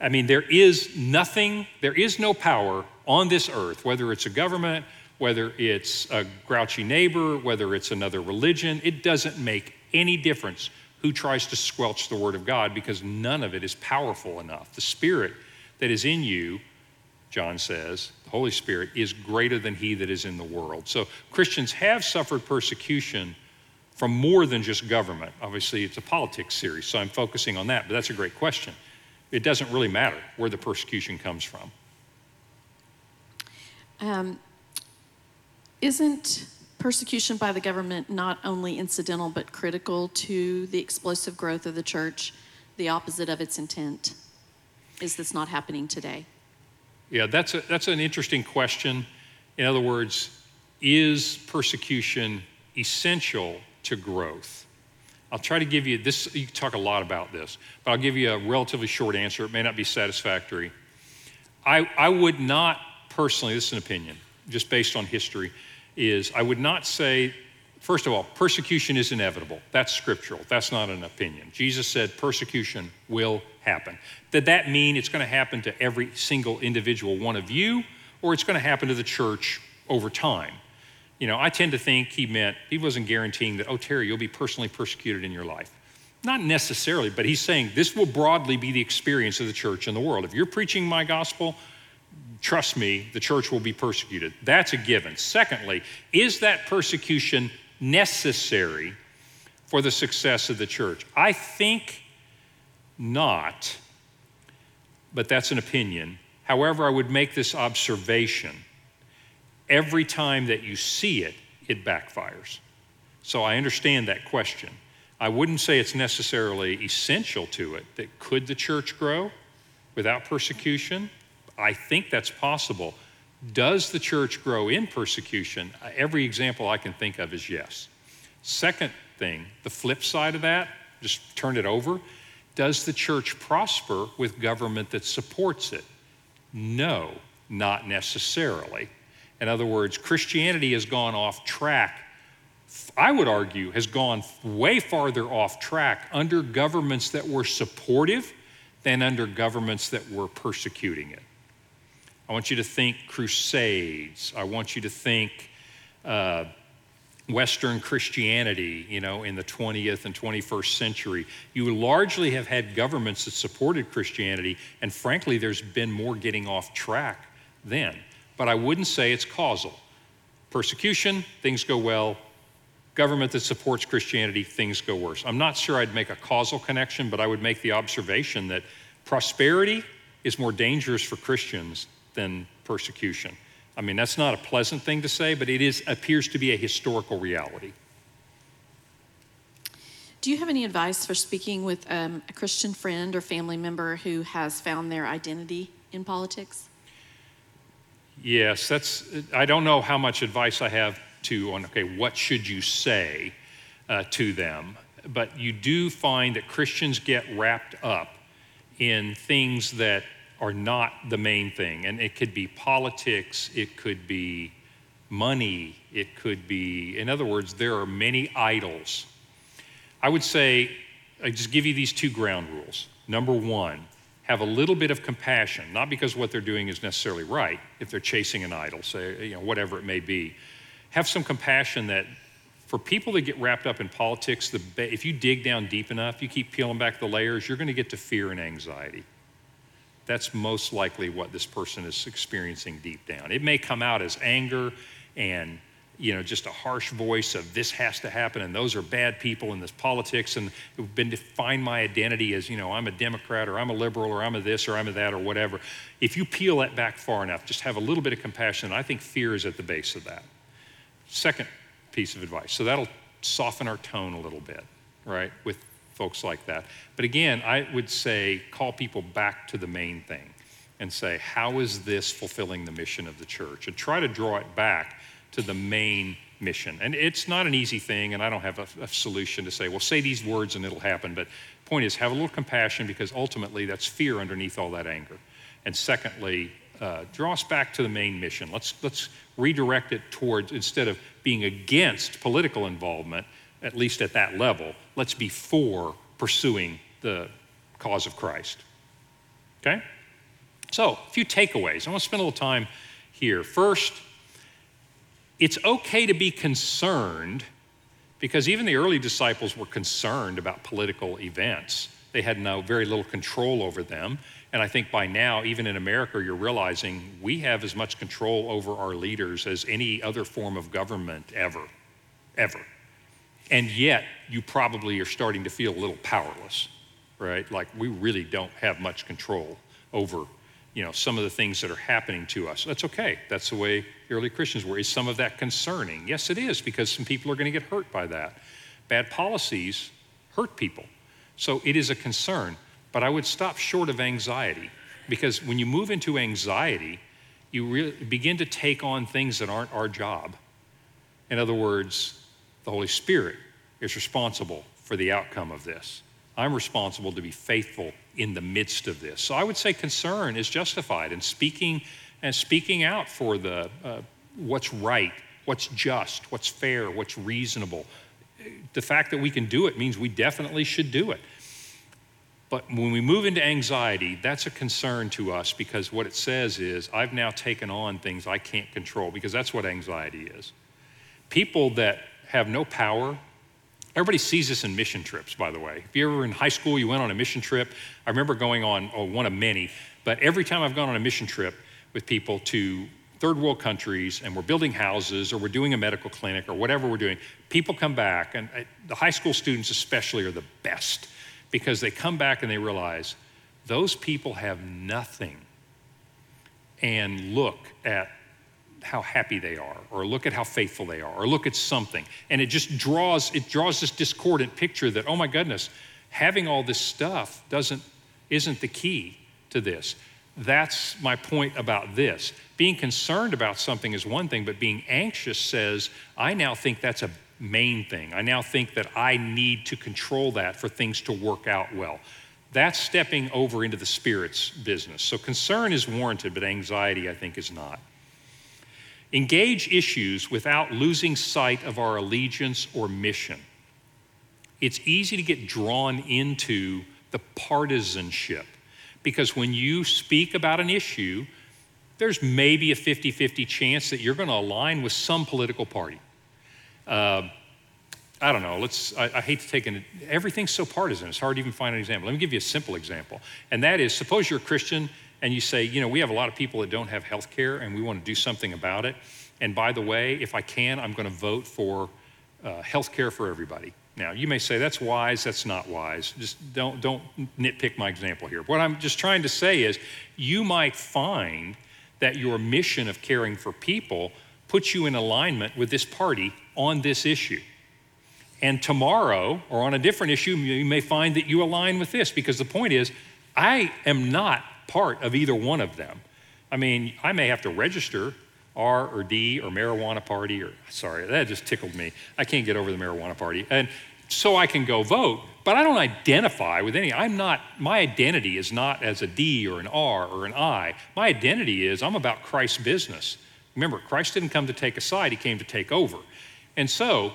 I mean, there is nothing, there is no power on this earth, whether it's a government, whether it's a grouchy neighbor, whether it's another religion, it doesn't make any difference who tries to squelch the word of God because none of it is powerful enough. The Spirit that is in you, John says, the Holy Spirit, is greater than he that is in the world. So Christians have suffered persecution from more than just government. Obviously, it's a politics series, so I'm focusing on that, but that's a great question it doesn't really matter where the persecution comes from. Um, isn't persecution by the government not only incidental but critical to the explosive growth of the church, the opposite of its intent? Is this not happening today? Yeah, that's, a, that's an interesting question. In other words, is persecution essential to growth? I'll try to give you this, you talk a lot about this, but I'll give you a relatively short answer. It may not be satisfactory. I, I would not personally, this is an opinion, just based on history, is I would not say, first of all, persecution is inevitable. That's scriptural. That's not an opinion. Jesus said persecution will happen. Did that mean it's going to happen to every single individual one of you, or it's going to happen to the church over time? You know, I tend to think he meant, he wasn't guaranteeing that, oh, Terry, you'll be personally persecuted in your life. Not necessarily, but he's saying this will broadly be the experience of the church in the world. If you're preaching my gospel, trust me, the church will be persecuted. That's a given. Secondly, is that persecution necessary for the success of the church? I think not, but that's an opinion. However, I would make this observation every time that you see it, it backfires. So I understand that question. I wouldn't say it's necessarily essential to it that could the church grow without persecution? I think that's possible. Does the church grow in persecution? Every example I can think of is yes. Second thing, the flip side of that, just turn it over. Does the church prosper with government that supports it? No, not necessarily. In other words, Christianity has gone off track. I would argue has gone way farther off track under governments that were supportive than under governments that were persecuting it. I want you to think crusades. I want you to think uh, Western Christianity, you know, in the 20th and 21st century. You largely have had governments that supported Christianity, and frankly, there's been more getting off track then. But I wouldn't say it's causal. Persecution, things go well. Government that supports Christianity, things go worse. I'm not sure I'd make a causal connection, but I would make the observation that prosperity is more dangerous for Christians than persecution. I mean, that's not a pleasant thing to say, but it is, appears to be a historical reality. Do you have any advice for speaking with um, a Christian friend or family member who has found their identity in politics? Yes, that's, I don't know how much advice I have to on, okay, what should you say uh, to them? But you do find that Christians get wrapped up in things that are not the main thing. And it could be politics, it could be money, it could be, in other words, there are many idols. I would say, I just give you these two ground rules. Number one, have a little bit of compassion, not because what they're doing is necessarily right, if they're chasing an idol, say, you know, whatever it may be. Have some compassion that for people that get wrapped up in politics, the, if you dig down deep enough, you keep peeling back the layers, you're going to get to fear and anxiety. That's most likely what this person is experiencing deep down. It may come out as anger and you know just a harsh voice of this has to happen and those are bad people in this politics and have been defined my identity as you know I'm a Democrat or I'm a liberal or I'm a this or I'm a that or whatever. If you peel that back far enough, just have a little bit of compassion. I think fear is at the base of that. Second piece of advice. So that'll soften our tone a little bit, right? With folks like that. But again, I would say call people back to the main thing and say, how is this fulfilling the mission of the church? And try to draw it back to the main mission. And it's not an easy thing, and I don't have a, a solution to say, well, say these words and it'll happen. But point is, have a little compassion because ultimately that's fear underneath all that anger. And secondly, uh, draw us back to the main mission. Let's, let's redirect it towards, instead of being against political involvement, at least at that level, let's be for pursuing the cause of Christ. Okay? So, a few takeaways. I want to spend a little time here. First, it's okay to be concerned because even the early disciples were concerned about political events. They had no very little control over them. And I think by now, even in America, you're realizing we have as much control over our leaders as any other form of government ever, ever. And yet, you probably are starting to feel a little powerless, right? Like we really don't have much control over, you know, some of the things that are happening to us. That's okay. That's the way early Christians were. Is some of that concerning? Yes, it is, because some people are going to get hurt by that. Bad policies hurt people. So it is a concern. But I would stop short of anxiety, because when you move into anxiety, you begin to take on things that aren't our job. In other words, the Holy Spirit is responsible for the outcome of this. I'm responsible to be faithful in the midst of this. So I would say concern is justified in speaking and speaking out for the uh, what's right, what's just, what's fair, what's reasonable. The fact that we can do it means we definitely should do it. But when we move into anxiety, that's a concern to us because what it says is, I've now taken on things I can't control, because that's what anxiety is. People that have no power. Everybody sees this in mission trips, by the way. If you ever in high school, you went on a mission trip. I remember going on oh, one of many, but every time I've gone on a mission trip, with people to third world countries and we're building houses or we're doing a medical clinic or whatever we're doing, people come back, and uh, the high school students especially are the best because they come back and they realize those people have nothing and look at how happy they are or look at how faithful they are or look at something. And it just draws it draws this discordant picture that oh my goodness having all this stuff doesn't isn't the key to this. That's my point about this. Being concerned about something is one thing but being anxious says i now think that's a main thing. I now think that i need to control that for things to work out well. That's stepping over into the spirit's business. So concern is warranted but anxiety i think is not Engage issues without losing sight of our allegiance or mission. It's easy to get drawn into the partisanship because when you speak about an issue, there's maybe a 50 50 chance that you're going to align with some political party. Uh, I don't know. Let's. I, I, hate to take an. Everything's so partisan. It's hard to even find an example. Let me give you a simple example, and that is: suppose you're a Christian and you say, you know, we have a lot of people that don't have health care and we want to do something about it. And by the way, if I can, I'm going to vote for uh, health care for everybody. Now, you may say that's wise, that's not wise. Just don't, don't nitpick my example here. What I'm just trying to say is you might find that your mission of caring for people puts you in alignment with this party on this issue. And tomorrow, or on a different issue, you may find that you align with this because the point is, I am not part of either one of them. I mean, I may have to register R or D or marijuana party or, sorry, that just tickled me. I can't get over the marijuana party. And so I can go vote, but I don't identify with any. I'm not, my identity is not as a D or an R or an I. My identity is I'm about Christ's business. Remember, Christ didn't come to take a side, he came to take over. And so,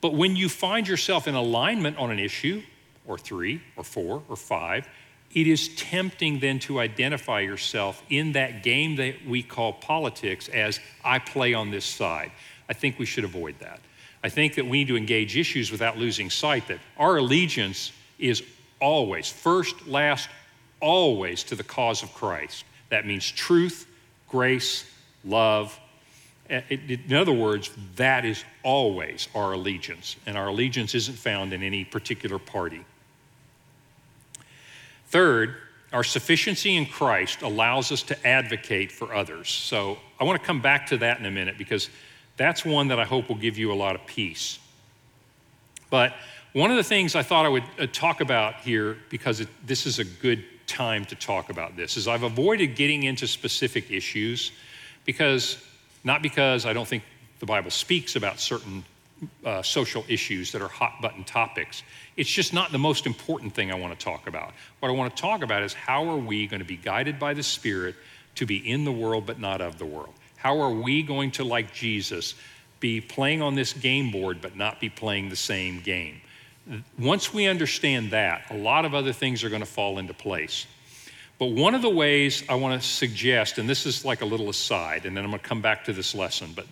but when you find yourself in alignment on an issue, or three, or four, or five, it is tempting then to identify yourself in that game that we call politics as I play on this side. I think we should avoid that. I think that we need to engage issues without losing sight that our allegiance is always, first, last, always to the cause of Christ. That means truth, grace, love. In other words, that is always our allegiance, and our allegiance isn't found in any particular party. Third, our sufficiency in Christ allows us to advocate for others. So I want to come back to that in a minute because that's one that I hope will give you a lot of peace. But one of the things I thought I would uh, talk about here, because it, this is a good time to talk about this, is I've avoided getting into specific issues because, not because I don't think the Bible speaks about certain uh, social issues that are hot button topics. It's just not the most important thing I want to talk about. What I want to talk about is how are we going to be guided by the Spirit to be in the world but not of the world? How are we going to, like Jesus, be playing on this game board but not be playing the same game? Once we understand that, a lot of other things are going to fall into place. But one of the ways I want to suggest, and this is like a little aside, and then I'm going to come back to this lesson, but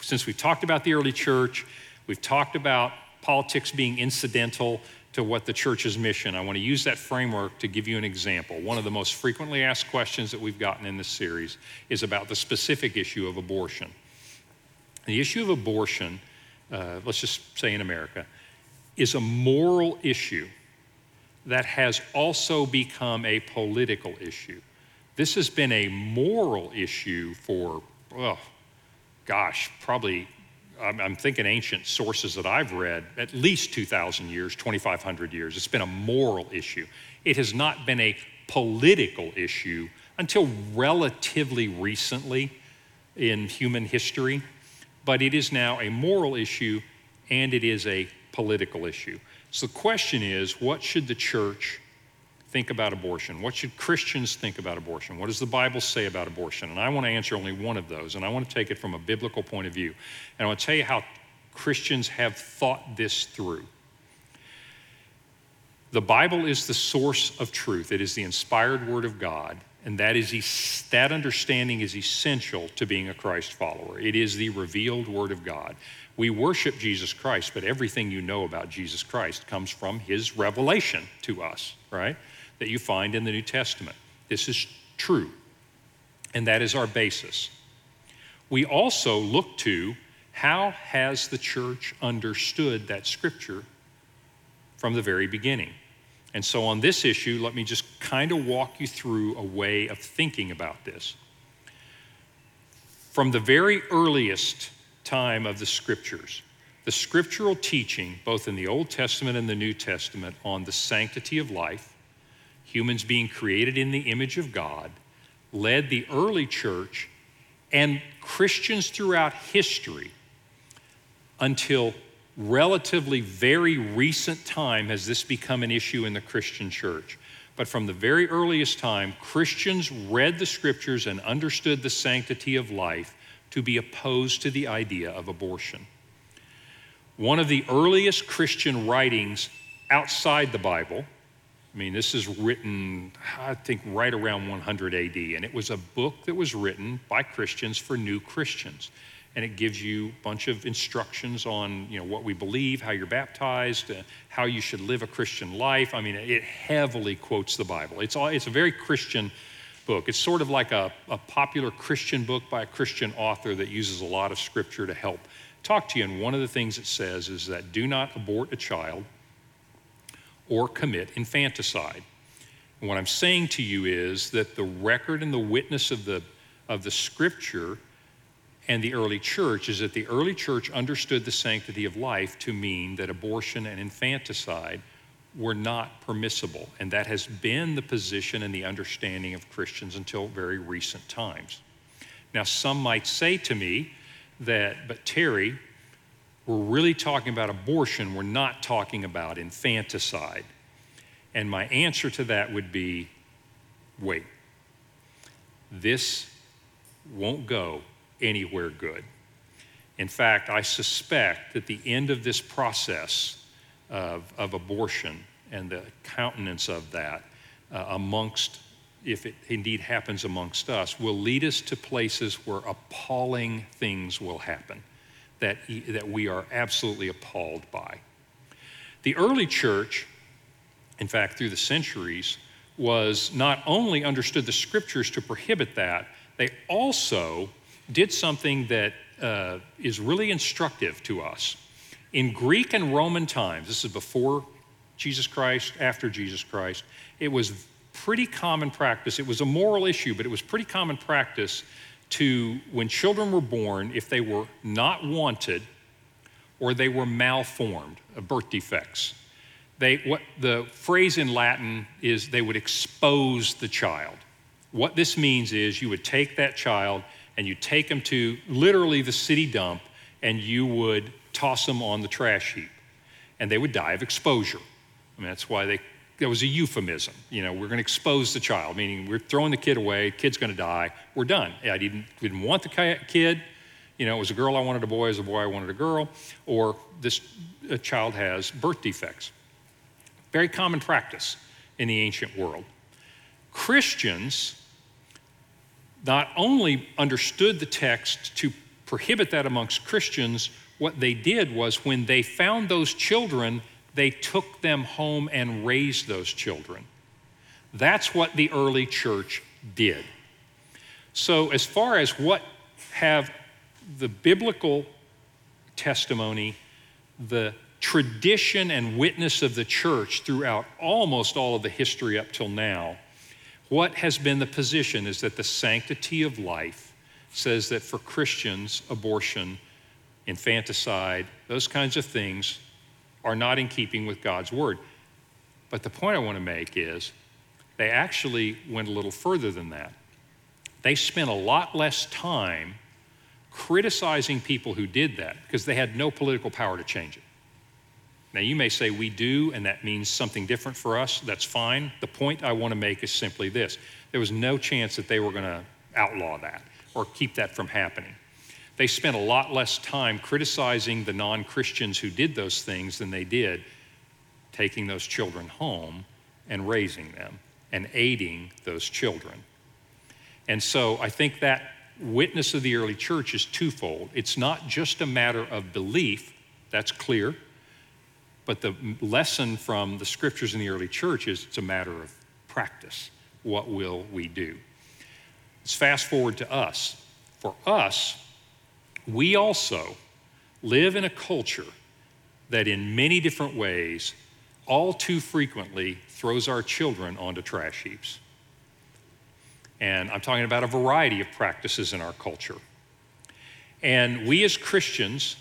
since we've talked about the early church, we've talked about politics being incidental to what the church's mission. I want to use that framework to give you an example. One of the most frequently asked questions that we've gotten in this series is about the specific issue of abortion. The issue of abortion, uh, let's just say in America, is a moral issue that has also become a political issue. This has been a moral issue for, well, gosh, probably, I'm, I'm thinking ancient sources that I've read, at least 2,000 years, 2,500 years. It's been a moral issue. It has not been a political issue until relatively recently in human history, but it is now a moral issue and it is a political issue. So the question is what should the church think about abortion? What should Christians think about abortion? What does the Bible say about abortion? And I want to answer only one of those, and I want to take it from a biblical point of view. And I want to tell you how Christians have thought this through. The Bible is the source of truth. It is the inspired word of God, and that is that understanding is essential to being a Christ follower. It is the revealed word of God. We worship Jesus Christ, but everything you know about Jesus Christ comes from his revelation to us, right? That you find in the New Testament. This is true. and that is our basis. We also look to how has the church understood that scripture from the very beginning. And so, on this issue, let me just kind of walk you through a way of thinking about this. From the very earliest time of the scriptures, the scriptural teaching, both in the Old Testament and the New Testament, on the sanctity of life, humans being created in the image of God, led the early church and Christians throughout history until relatively very recent time has this become an issue in the Christian church. But from the very earliest time, Christians read the scriptures and understood the sanctity of life to be opposed to the idea of abortion. One of the earliest Christian writings outside the Bible, I mean, this is written, I think, right around 100 AD, and it was a book that was written by Christians for new Christians. And it gives you a bunch of instructions on you know what we believe how you're baptized uh, how you should live a christian life. I mean it heavily quotes the bible. It's, all, it's a very christian book. It's sort of like a, a popular christian book by a christian author that uses a lot of scripture to help talk to you. And one of the things it says is that do not abort a child or commit infanticide and what i'm saying to you is that the record and the witness of the of the scripture and the early church is that the early church understood the sanctity of life to mean that abortion and infanticide were not permissible. And that has been the position and the understanding of Christians until very recent times. Now, some might say to me that, but Terry, we're really talking about abortion, we're not talking about infanticide. And my answer to that would be wait, this won't go anywhere good. In fact, I suspect that the end of this process of, of abortion and the countenance of that uh, amongst, if it indeed happens amongst us, will lead us to places where appalling things will happen that, that we are absolutely appalled by. The early church, in fact, through the centuries, was not only understood the scriptures to prohibit that, they also did something that uh, is really instructive to us. In Greek and Roman times, this is before Jesus Christ, after Jesus Christ, it was pretty common practice. It was a moral issue, but it was pretty common practice to, when children were born, if they were not wanted or they were malformed, birth defects, they, what the phrase in Latin is they would expose the child. What this means is you would take that child and you take them to literally the city dump and you would toss them on the trash heap and they would die of exposure. I mean, that's why they, that was a euphemism. You know, we're going to expose the child, meaning we're throwing the kid away, kid's going to die, we're done. I didn't, didn't want the kid, you know, it was a girl I wanted a boy, was a boy I wanted a girl, or this child has birth defects. Very common practice in the ancient world. Christians not only understood the text to prohibit that amongst Christians, what they did was when they found those children, they took them home and raised those children. That's what the early church did. So, as far as what have the biblical testimony, the tradition and witness of the church throughout almost all of the history up till now, what has been the position is that the sanctity of life says that for Christians, abortion, infanticide, those kinds of things are not in keeping with God's word. But the point I want to make is they actually went a little further than that. They spent a lot less time criticizing people who did that because they had no political power to change it. Now, you may say we do, and that means something different for us. That's fine. The point I want to make is simply this there was no chance that they were going to outlaw that or keep that from happening. They spent a lot less time criticizing the non Christians who did those things than they did taking those children home and raising them and aiding those children. And so I think that witness of the early church is twofold. It's not just a matter of belief, that's clear. But the lesson from the scriptures in the early church is it's a matter of practice. What will we do? Let's fast forward to us. For us, we also live in a culture that, in many different ways, all too frequently throws our children onto trash heaps. And I'm talking about a variety of practices in our culture. And we as Christians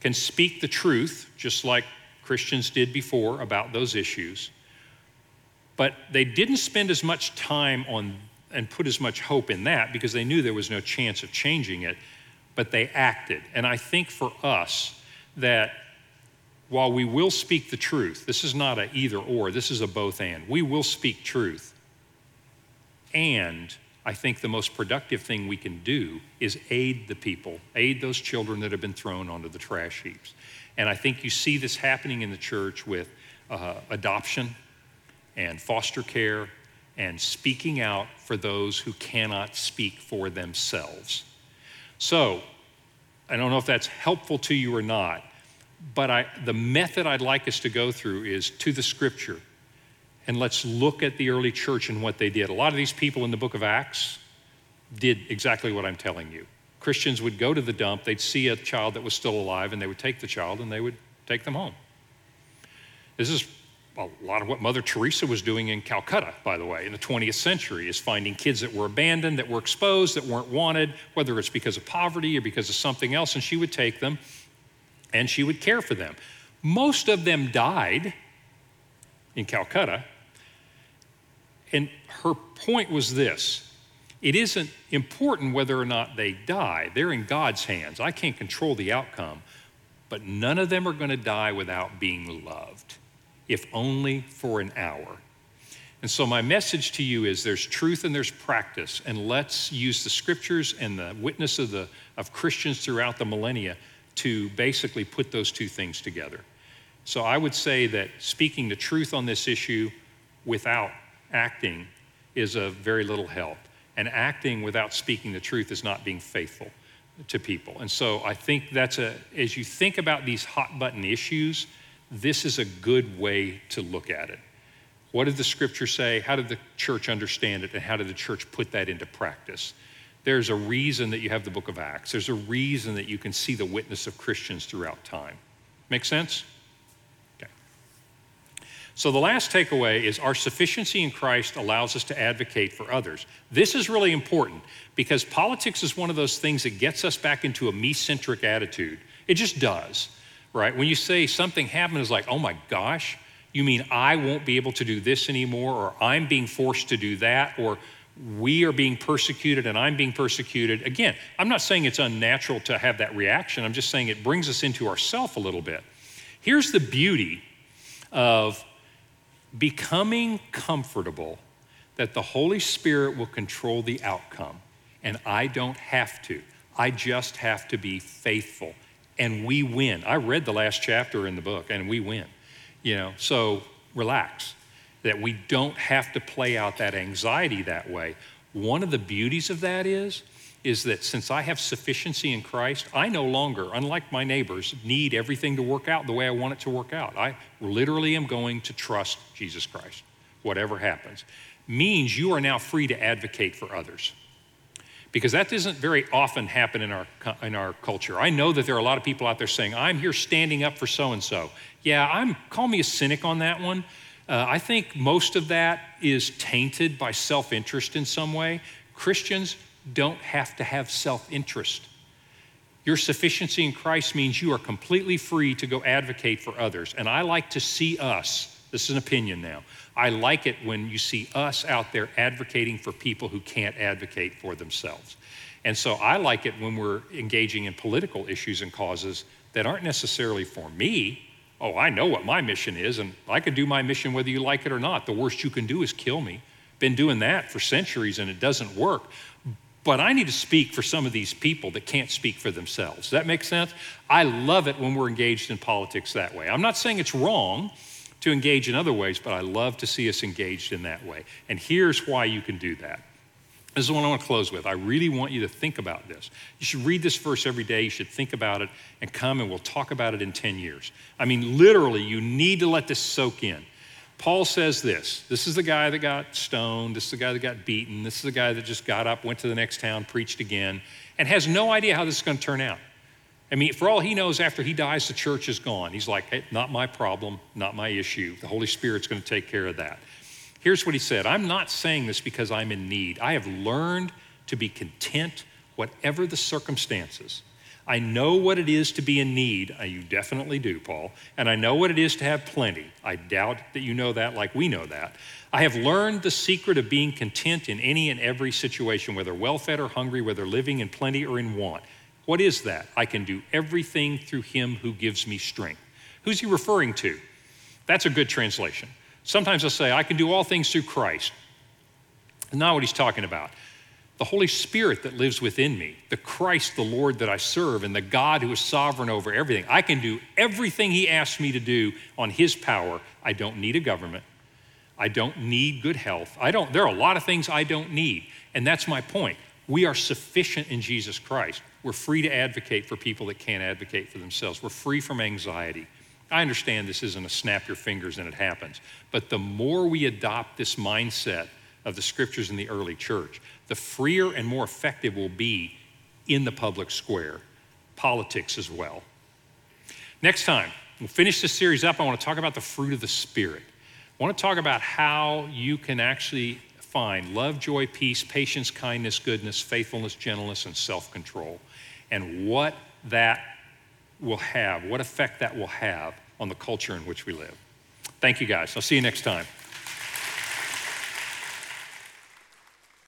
can speak the truth, just like Christians did before about those issues. But they didn't spend as much time on and put as much hope in that because they knew there was no chance of changing it, but they acted. And I think for us that while we will speak the truth, this is not a either or, this is a both and. We will speak truth. And I think the most productive thing we can do is aid the people, aid those children that have been thrown onto the trash heaps. And I think you see this happening in the church with uh, adoption and foster care and speaking out for those who cannot speak for themselves. So, I don't know if that's helpful to you or not, but I, the method I'd like us to go through is to the scripture. And let's look at the early church and what they did. A lot of these people in the book of Acts did exactly what I'm telling you. Christians would go to the dump, they'd see a child that was still alive, and they would take the child and they would take them home. This is a lot of what Mother Teresa was doing in Calcutta, by the way, in the 20th century, is finding kids that were abandoned, that were exposed, that weren't wanted, whether it's because of poverty or because of something else, and she would take them and she would care for them. Most of them died in Calcutta, and her point was this it isn't important whether or not they die, they're in God's hands. I can't control the outcome, but none of them are going to die without being loved if only for an hour. And so, my message to you is there's truth and there's practice, and let's use the scriptures and the witness of, the, of Christians throughout the millennia to basically put those two things together. So, I would say that speaking the truth on this issue without acting is of very little help. And acting without speaking the truth is not being faithful to people. And so, I think that's a, as you think about these hot button issues, this is a good way to look at it. What did the scripture say? How did the church understand it? And how did the church put that into practice? There's a reason that you have the book of Acts. There's a reason that you can see the witness of Christians throughout time. Make sense? Okay. So the last takeaway is our sufficiency in Christ allows us to advocate for others. This is really important because politics is one of those things that gets us back into a me centric attitude. It just does right? When you say something happened, it's like, oh my gosh, you mean I won't be able to do this anymore, or I'm being forced to do that, or we are being persecuted and I'm being persecuted. Again, I'm not saying it's unnatural to have that reaction. I'm just saying it brings us into ourself a little bit. Here's the beauty of becoming comfortable that the Holy Spirit will control the outcome, and I don't have to. I just have to be faithful and we win. I read the last chapter in the book and we win. You know, so relax that we don't have to play out that anxiety that way. One of the beauties of that is is that since I have sufficiency in Christ, I no longer, unlike my neighbors, need everything to work out the way I want it to work out. I literally am going to trust Jesus Christ, whatever happens. Means you are now free to advocate for others because that doesn't very often happen in our, in our culture. I know that there are a lot of people out there saying, I'm here standing up for so and so. Yeah, I'm, call me a cynic on that one. Uh, I think most of that is tainted by self interest in some way. Christians don't have to have self interest. Your sufficiency in Christ means you are completely free to go advocate for others. And I like to see us, this is an opinion now, I like it when you see us out there advocating for people who can't advocate for themselves. And so I like it when we're engaging in political issues and causes that aren't necessarily for me. Oh, I know what my mission is, and I can do my mission whether you like it or not. The worst you can do is kill me. Been doing that for centuries and it doesn't work. But I need to speak for some of these people that can't speak for themselves. Does that make sense? I love it when we're engaged in politics that way. I'm not saying it's wrong to engage in other ways, but I love to see us engaged in that way. And here's why you can do that. This is what I want to close with. I really want you to think about this. You should read this verse every day. You should think about it and come and we'll talk about it in 10 years. I mean, literally, you need to let this soak in. Paul says this this is the guy that got stoned, this is the guy that got beaten, this is the guy that just got up, went to the next town, preached again, and has no idea how this is going to turn out. I mean, for all he knows, after he dies, the church is gone. He's like, hey, not my problem, not my issue. The Holy Spirit's going to take care of that. Here's what he said I'm not saying this because I'm in need. I have learned to be content, whatever the circumstances. I know what it is to be in need. Uh, you definitely do, Paul. And I know what it is to have plenty. I doubt that you know that like we know that. I have learned the secret of being content in any and every situation, whether well fed or hungry, whether living in plenty or in want. What is that? I can do everything through him who gives me strength. Who's he referring to? That's a good translation. Sometimes I'll say, I can do all things through Christ. Not what he's talking about. The Holy Spirit that lives within me, the Christ, the Lord that I serve, and the God who is sovereign over everything. I can do everything he asks me to do on his power. I don't need a government. I don't need good health. I don't, there are a lot of things I don't need. And that's my point. We are sufficient in Jesus Christ. We're free to advocate for people that can't advocate for themselves. We're free from anxiety. I understand this isn't a snap your fingers and it happens, but the more we adopt this mindset of the scriptures in the early church, the freer and more effective we'll be in the public square, politics as well. Next time, we'll finish this series up. I want to talk about the fruit of the Spirit. I want to talk about how you can actually find love, joy, peace, patience, kindness, goodness, faithfulness, gentleness, and self control, and what that will have, what effect that will have on the culture in which we live. Thank you guys. I'll see you next time.